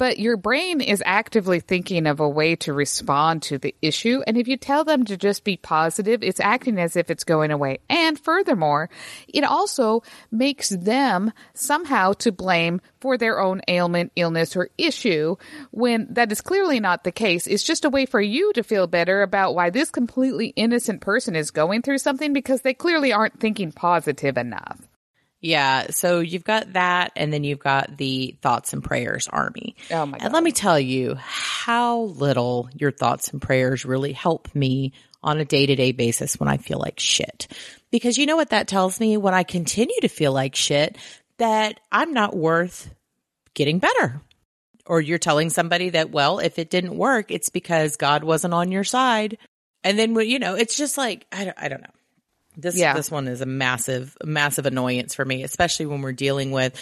but your brain is actively thinking of a way to respond to the issue. And if you tell them to just be positive, it's acting as if it's going away. And furthermore, it also makes them somehow to blame for their own ailment, illness, or issue when that is clearly not the case. It's just a way for you to feel better about why this completely innocent person is going through something because they clearly aren't thinking positive enough. Yeah. So you've got that, and then you've got the thoughts and prayers army. Oh my God. And let me tell you how little your thoughts and prayers really help me on a day to day basis when I feel like shit. Because you know what that tells me when I continue to feel like shit that I'm not worth getting better. Or you're telling somebody that, well, if it didn't work, it's because God wasn't on your side. And then, you know, it's just like, I don't, I don't know. This Yeah. this one is a massive massive annoyance for me, especially when we're dealing with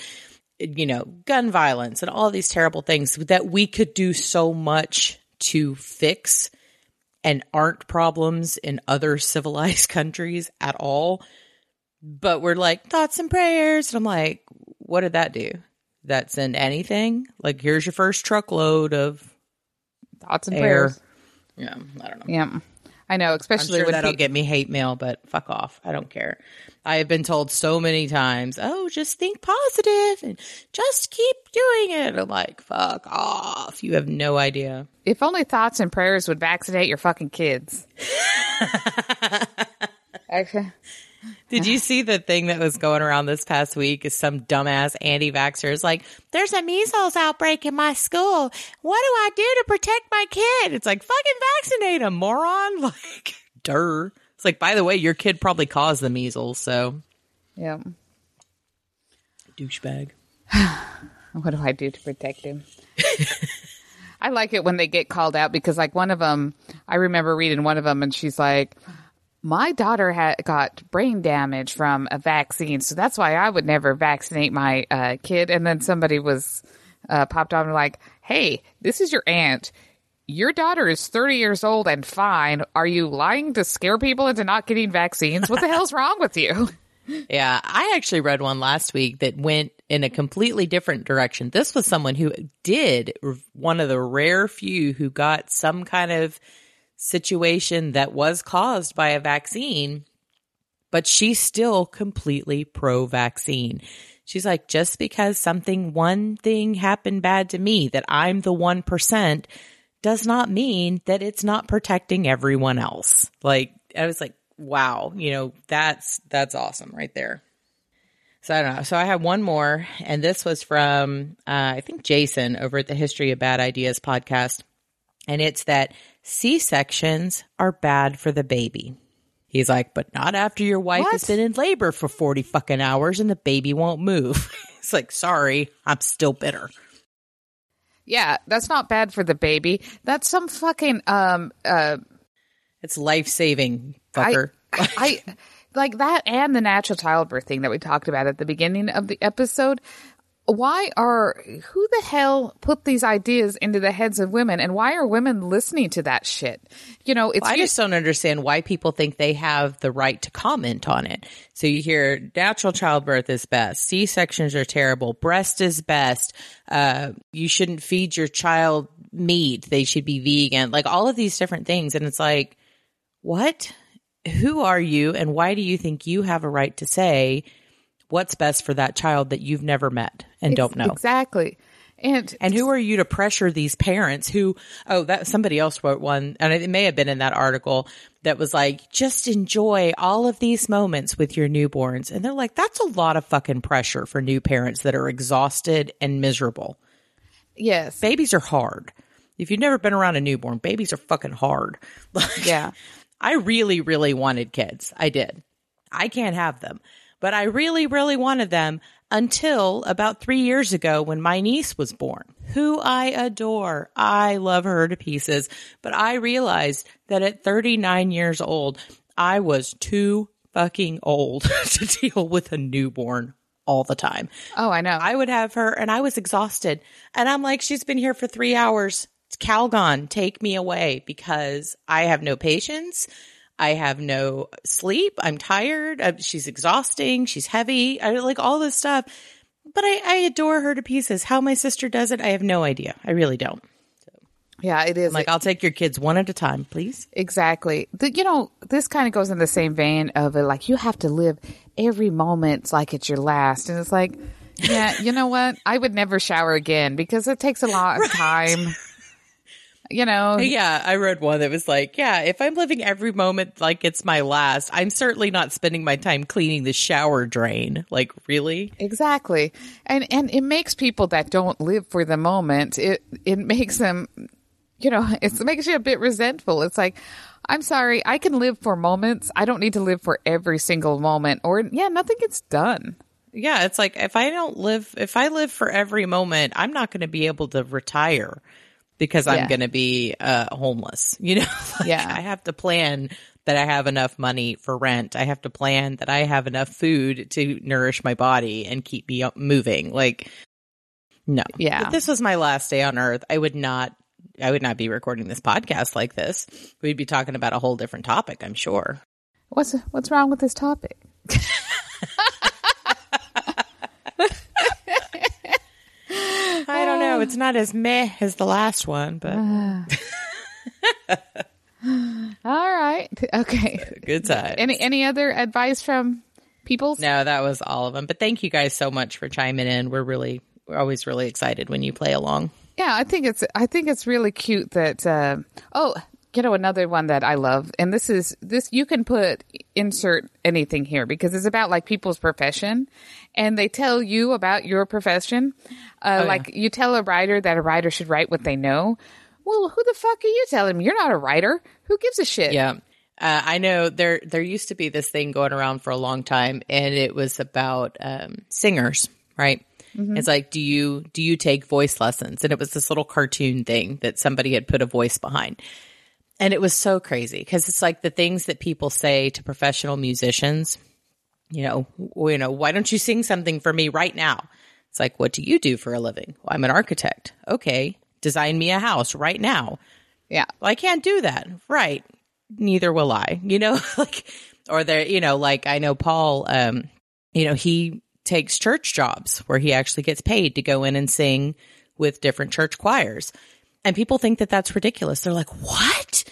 you know gun violence and all these terrible things that we could do so much to fix and aren't problems in other *laughs* civilized countries at all. But we're like, thoughts and prayers. And I'm like, what did that do? That send anything? Like, here's your first truckload of Thoughts and air. prayers. Yeah, I don't know. Yeah. I know, I'm especially sure when that'll pe- get me hate mail, but fuck off. I don't care. I have been told so many times, oh, just think positive and just keep doing it. I'm like, fuck off. You have no idea. if only thoughts and prayers would vaccinate your fucking kids. *laughs* okay. Did you see the thing that was going around this past week? Is some dumbass anti-vaxxer is like, "There's a measles outbreak in my school. What do I do to protect my kid?" It's like, "Fucking vaccinate him, moron!" *laughs* Like, der. It's like, by the way, your kid probably caused the measles, so Yeah. douchebag. *sighs* What do I do to protect him? *laughs* I like it when they get called out because, like, one of them, I remember reading one of them, and she's like, "My daughter had got brain damage from a vaccine, so that's why I would never vaccinate my uh, kid." And then somebody was uh, popped on and like, "Hey, this is your aunt." Your daughter is 30 years old and fine. Are you lying to scare people into not getting vaccines? What the *laughs* hell's wrong with you? Yeah, I actually read one last week that went in a completely different direction. This was someone who did one of the rare few who got some kind of situation that was caused by a vaccine, but she's still completely pro vaccine. She's like, just because something, one thing happened bad to me, that I'm the 1%, does not mean that it's not protecting everyone else. Like, I was like, wow, you know, that's, that's awesome right there. So I don't know. So I have one more, and this was from, uh, I think Jason over at the History of Bad Ideas podcast. And it's that C sections are bad for the baby. He's like, but not after your wife has been in labor for 40 fucking hours and the baby won't move. *laughs* it's like, sorry, I'm still bitter. Yeah, that's not bad for the baby. That's some fucking um uh It's life saving, I, fucker. *laughs* I like that and the natural childbirth thing that we talked about at the beginning of the episode. Why are who the hell put these ideas into the heads of women and why are women listening to that shit? You know, it's I just don't understand why people think they have the right to comment on it. So you hear natural childbirth is best, C sections are terrible, breast is best, uh, you shouldn't feed your child meat, they should be vegan, like all of these different things. And it's like, what? Who are you and why do you think you have a right to say what's best for that child that you've never met and don't know? exactly. And And who are you to pressure these parents who, oh, that somebody else wrote one, and it may have been in that article that was like, just enjoy all of these moments with your newborns. And they're like, that's a lot of fucking pressure for new parents that are exhausted and miserable. yes, Babies are hard. If you've never been around a newborn, babies are fucking hard. *laughs* Like, yeah. I really, really wanted kids. I did. I can't have them, but I really, really wanted them until about three years ago when my niece was born, who I adore. I love her to pieces, but I realized that at 39 years old, I was too fucking old *laughs* to deal with a newborn all the time. Oh, I know. I would have her and I was exhausted. And I'm like, she's been here for three hours. It's Calgon, take me away because I have no patience. I have no sleep. I'm tired. Uh, She's exhausting. She's heavy. I like all this stuff. But I, I adore her to pieces. How my sister does it, I have no idea. I really don't. yeah, it is. I'm like, I'll take your kids one at a time, please. Exactly. The, you know, this kind of goes in the same vein of it, like you have to live every moment like it's your last, and it's like, yeah, you know what? I would never shower again because it takes a lot of *laughs* time. You know, uh, Yeah, I read one that was like, yeah, if I'm living every moment like it's my last, I'm certainly not spending my time cleaning the shower drain. Like, really? exactly. And and it makes people that don't live for the moment. It it makes them, you know, *laughs* it makes you a bit resentful. It's like. I'm sorry, I can live for moments. I don't need to live for every single moment or yeah, nothing gets done. Yeah, it's like if I don't live, if I live for every moment, I'm not going to be able to retire because I'm going to be uh, homeless. *laughs* You know, *laughs* Like, Yeah. I have to plan that I have enough money for rent. I have to plan that I have enough food to nourish my body and keep me moving. Like, no, Yeah. If this was my last day on earth, I would not I would not be recording this podcast like this. We'd be talking about a whole different topic, I'm sure. What's what's wrong with this topic? *laughs* I don't know. It's not as meh as the last one, but *laughs* All right. Okay. good time. Any any other advice from people? No, that was all of them. But thank you guys so much for chiming in. We're really, we're always really excited when you play along. Yeah, I think it's I think it's really cute that uh, oh, you know another one that I love and this is this you can put insert anything here because it's about like people's profession and they tell you about your profession. Uh, like you tell a writer that a writer should write what they know. Well, who the fuck are you telling me? You're not a writer. Who gives a shit? Yeah. Uh, I know there there used to be this thing going around for a long time, and it was about um, singers, right? It's like, do you do you take voice lessons? And it was this little cartoon thing that somebody had put a voice behind, and it was so crazy because it's like the things that people say to professional musicians. You know, you know, why don't you sing something for me right now? It's like, what do you do for a living? Well, I'm an architect. Okay, design me a house right now. Yeah. Well, I can't do that. Right. Neither will I. *laughs* You know, *laughs* like, or there, you know, like I know Paul, um, you know, he takes church jobs where he actually gets paid to go in and sing with different church choirs. And people think that that's ridiculous. They're like, what?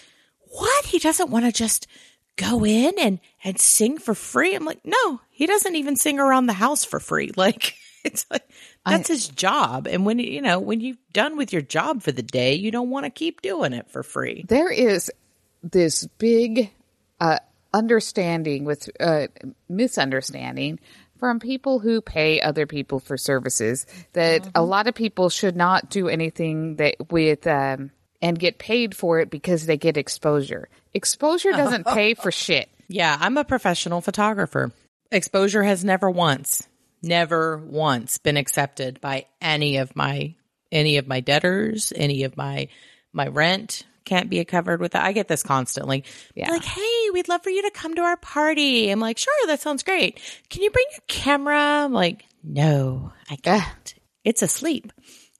What? He doesn't want to just go in and, and sing for free. I'm like, no, he doesn't even sing around the house for free. *laughs* Like, it's like, that's his job. And when, you know, when you've done with your job for the day, you don't want to keep doing it for free. there is this big uh, understanding with uh, misunderstanding from people who pay other people for services that a lot of people should not do anything that with um, and get paid for it because they get exposure. Exposure doesn't *laughs* pay for shit. Yeah, I'm a professional photographer. Exposure has never once, never once been accepted by any of my any of my debtors, any of my my rent can't be covered with that. I get this constantly. Yeah. Like, hey, we'd love for you to come to our party. I'm like, sure, that sounds great. Can you bring your camera? I'm like, no, I can't. It's asleep.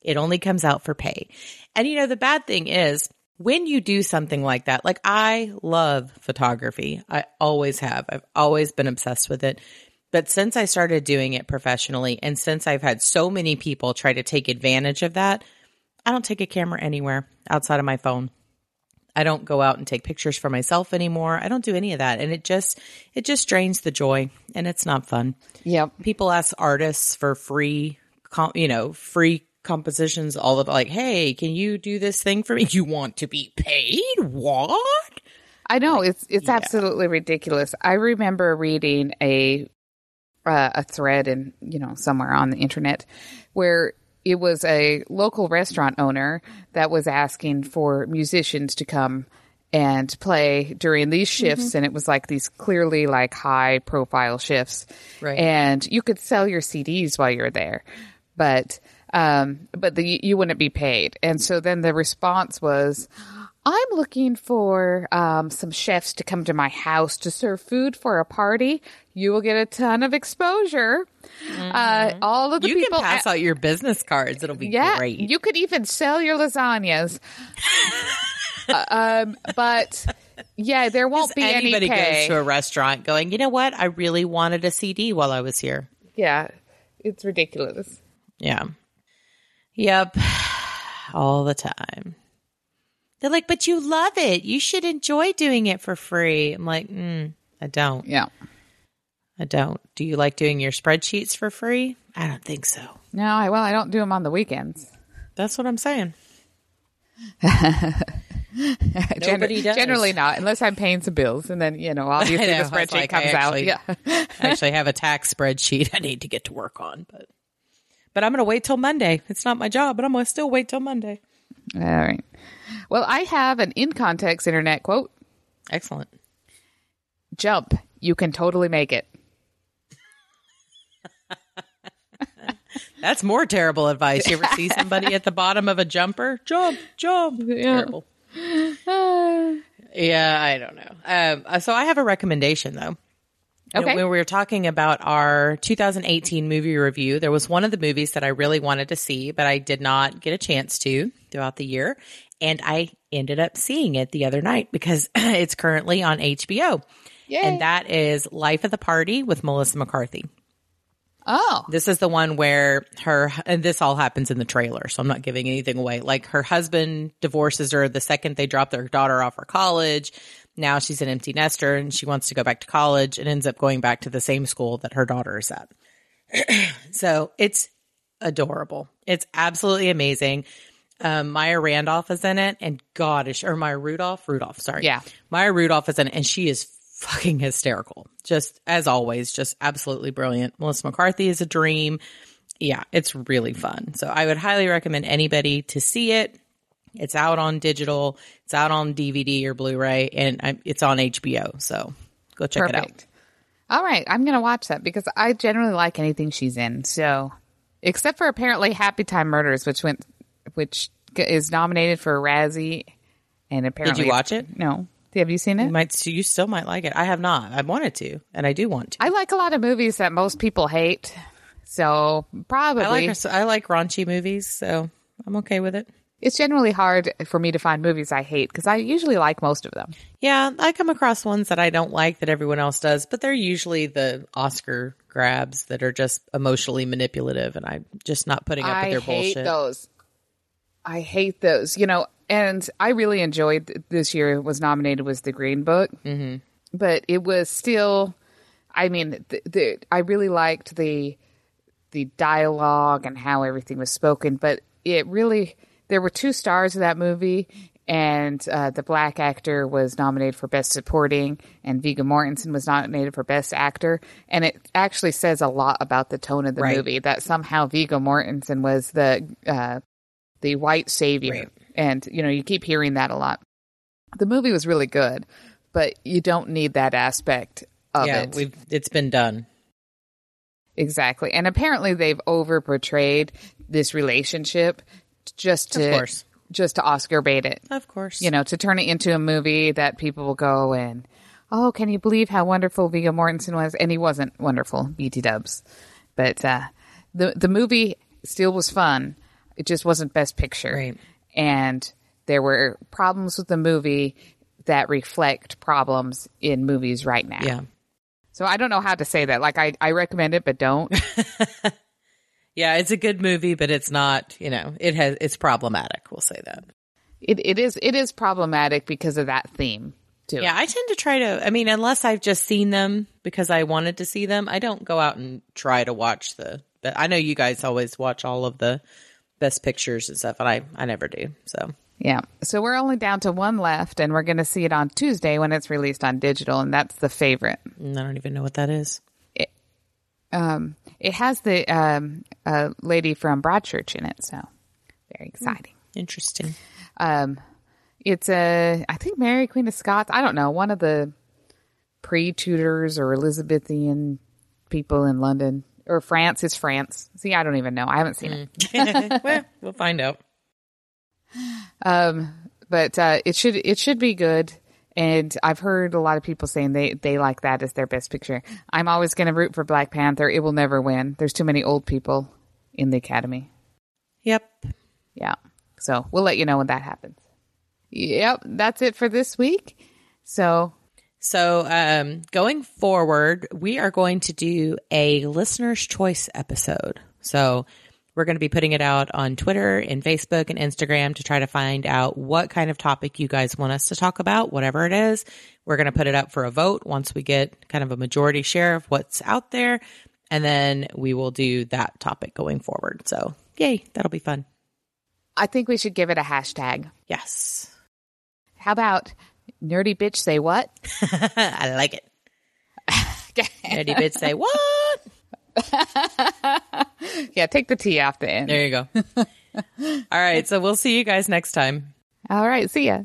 It only comes out for pay. And you know, the bad thing is when you do something like that, like I love photography. I always have. I've always been obsessed with it. But since I started doing it professionally and since I've had so many people try to take advantage of that, I don't take a camera anywhere outside of my phone. I don't go out and take pictures for myself anymore. I don't do any of that. And it just it just drains the joy and it's not fun Yeah. people ask artists for free com- you know free compositions all of like hey can you do this thing for me *laughs* you want to be paid what I know it's it's absolutely ridiculous. I remember reading a uh, a thread in you know somewhere on the internet where it was a local restaurant owner that was asking for musicians to come and play during these shifts. And it was like these clearly like high profile shifts. Right. and you could sell your CDs while you're there. But um but the, you wouldn't be paid. And so then the response was I'm looking for um, some chefs to come to my house to serve food for a party. You will get a ton of exposure. Uh, all of the you people, can pass out your business cards it'll be yeah, great you could even sell your lasagnas. *laughs* Uh, um, but yeah, there won't be anybody pay. goes to a restaurant going you know what i really wanted a cd while i was here yeah, it's ridiculous. yeah yep *sighs* all the time they're like but you love it you should enjoy doing it for free i'm like mm, i don't Yeah. i don't do you like doing your spreadsheets for free i don't think so No, I, well, I don't do them on the weekends. That's what I'm saying. *laughs* Gener- Nobody does. Generally not, unless I'm paying some bills, and then you know, *laughs* obviously I know, the spreadsheet like, I comes actually- out. Yeah. I *laughs* actually have a tax spreadsheet I need to get to work on, but but I'm going to wait till Monday. It's not my job, but I'm going to still wait till Monday. All right. Well, I have an in context internet quote. Excellent. Jump. You can totally make it. *laughs* That's more terrible advice. You ever see somebody at the bottom of a jumper? Jump, jump. Terrible. *sighs* Yeah, I don't know. Um, uh, so I have a recommendation though. You know, when we were talking about our 2018 movie review, there was one of the movies that I really wanted to see, but I did not get a chance to throughout the year. and I ended up seeing it the other night because *clears throat* it's currently on HBO. And that is Life of the Party with Melissa McCarthy. Oh, This is the one where her, and this all happens in the trailer, so I'm not giving anything away. Like her husband divorces her the second they drop their daughter off for college. Now she's an empty nester and she wants to go back to college and ends up going back to the same school that her daughter is at. *clears throat* so it's adorable. It's absolutely amazing. Um, Maya Randolph is in it, and God is, or Maya Rudolph, Rudolph, sorry, Yeah. Maya Rudolph is in it, and she is fucking hysterical. Just as always, just absolutely brilliant. Melissa McCarthy is a dream. Yeah, it's really fun. So I would highly recommend anybody to see it. It's out on digital, it's out on DVD or Blu-ray, and it's on HBO. So go check it out. perfect. All right, I'm gonna watch that because I generally like anything she's in. So, except for apparently Happytime Murders, which went, which is nominated for a Razzie, and apparently did you watch it? No, have you seen it? You might you still might like it. I have not. I wanted to, and I do want to. I like a lot of movies that most people hate, so probably I like I like raunchy movies, so I'm okay with it. It's generally hard for me to find movies I hate because I usually like most of them. Yeah, I come across ones that I don't like that everyone else does, but they're usually the Oscar grabs that are just emotionally manipulative, and I'm just not putting up with their bullshit. I hate bullshit. those. I hate those. You know, and I really enjoyed this year was nominated was the Green Book, mm-hmm. but it was still. I mean, the, the I really liked the the dialogue and how everything was spoken, but it really there were two stars of that movie. And uh, the black actor was nominated for Best Supporting, and Viggo Mortensen was nominated for Best Actor. And it actually says a lot about the tone of the Right. movie that somehow Viggo Mortensen was the uh, the white savior, Right. and you know you keep hearing that a lot. The movie was really good, but you don't need that aspect of yeah, it. we've it's been done. Exactly. And apparently they've over portrayed this relationship just to Of course. just to Oscar bait it. Of course, You know, to turn it into a movie that people will go and oh, can you believe how wonderful Viggo Mortensen was? And he wasn't wonderful, BT dubs. But uh the the movie still was fun. It just wasn't best picture. Right. And there were problems with the movie that reflect problems in movies right now. yeah, So I don't know how to say that. Like I, I recommend it, but don't. *laughs* yeah. It's a good movie, but it's not. You know, it has it's problematic. We'll say that. It it is it is problematic because of that theme too. Yeah, I tend to try to. I mean, unless I've just seen them because I wanted to see them, I don't go out and try to watch the. But I know you guys always watch all of the best pictures and stuff, and I I never do. So Yeah. So we're only down to one left, and we're going to see it on Tuesday when it's released on digital, and that's the favorite. mm, I don't even know what that is. Um, it has the um uh, lady from Broadchurch in it, so very exciting. Interesting. Um, it's a I think Mary Queen of Scots. I don't know one of the pre Tudors or Elizabethan people in London or France. It's France. See, I don't even know. I haven't seen it. *laughs* well, we'll find out. Um, but uh, it should it should be good. And I've heard a lot of people saying they they like that as their best picture. I'm always going to root for Black Panther. It will never win. There's too many old people in the Academy. Yep. Yeah. So we'll let you know when that happens. Yep, that's it for this week. So So, um, going forward, we are going to do a listener's choice episode. So, we're going to be putting it out on Twitter and Facebook and Instagram to try to find out what kind of topic you guys want us to talk about, whatever it is. We're going to put it up for a vote once we get kind of a majority share of what's out there. And then we will do that topic going forward. So, yay, that'll be fun. I think we should give it a hashtag. Yes. How about nerdy bitch say what? *laughs* I like it. *laughs* Eddie bitch say, what? *laughs* yeah, take the T off the end. There you go. All right. So we'll see you guys next time. All right, see ya.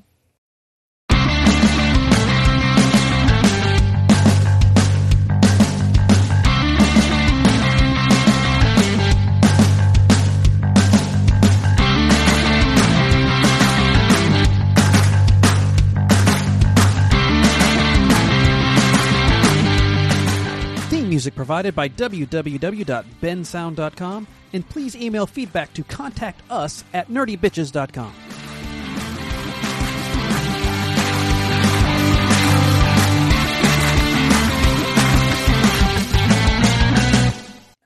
Music provided by www.bensound.com, and please email feedback to contact us at nerdybitches.com.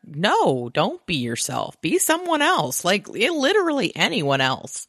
No, don't be yourself. Be someone else. Like literally anyone else.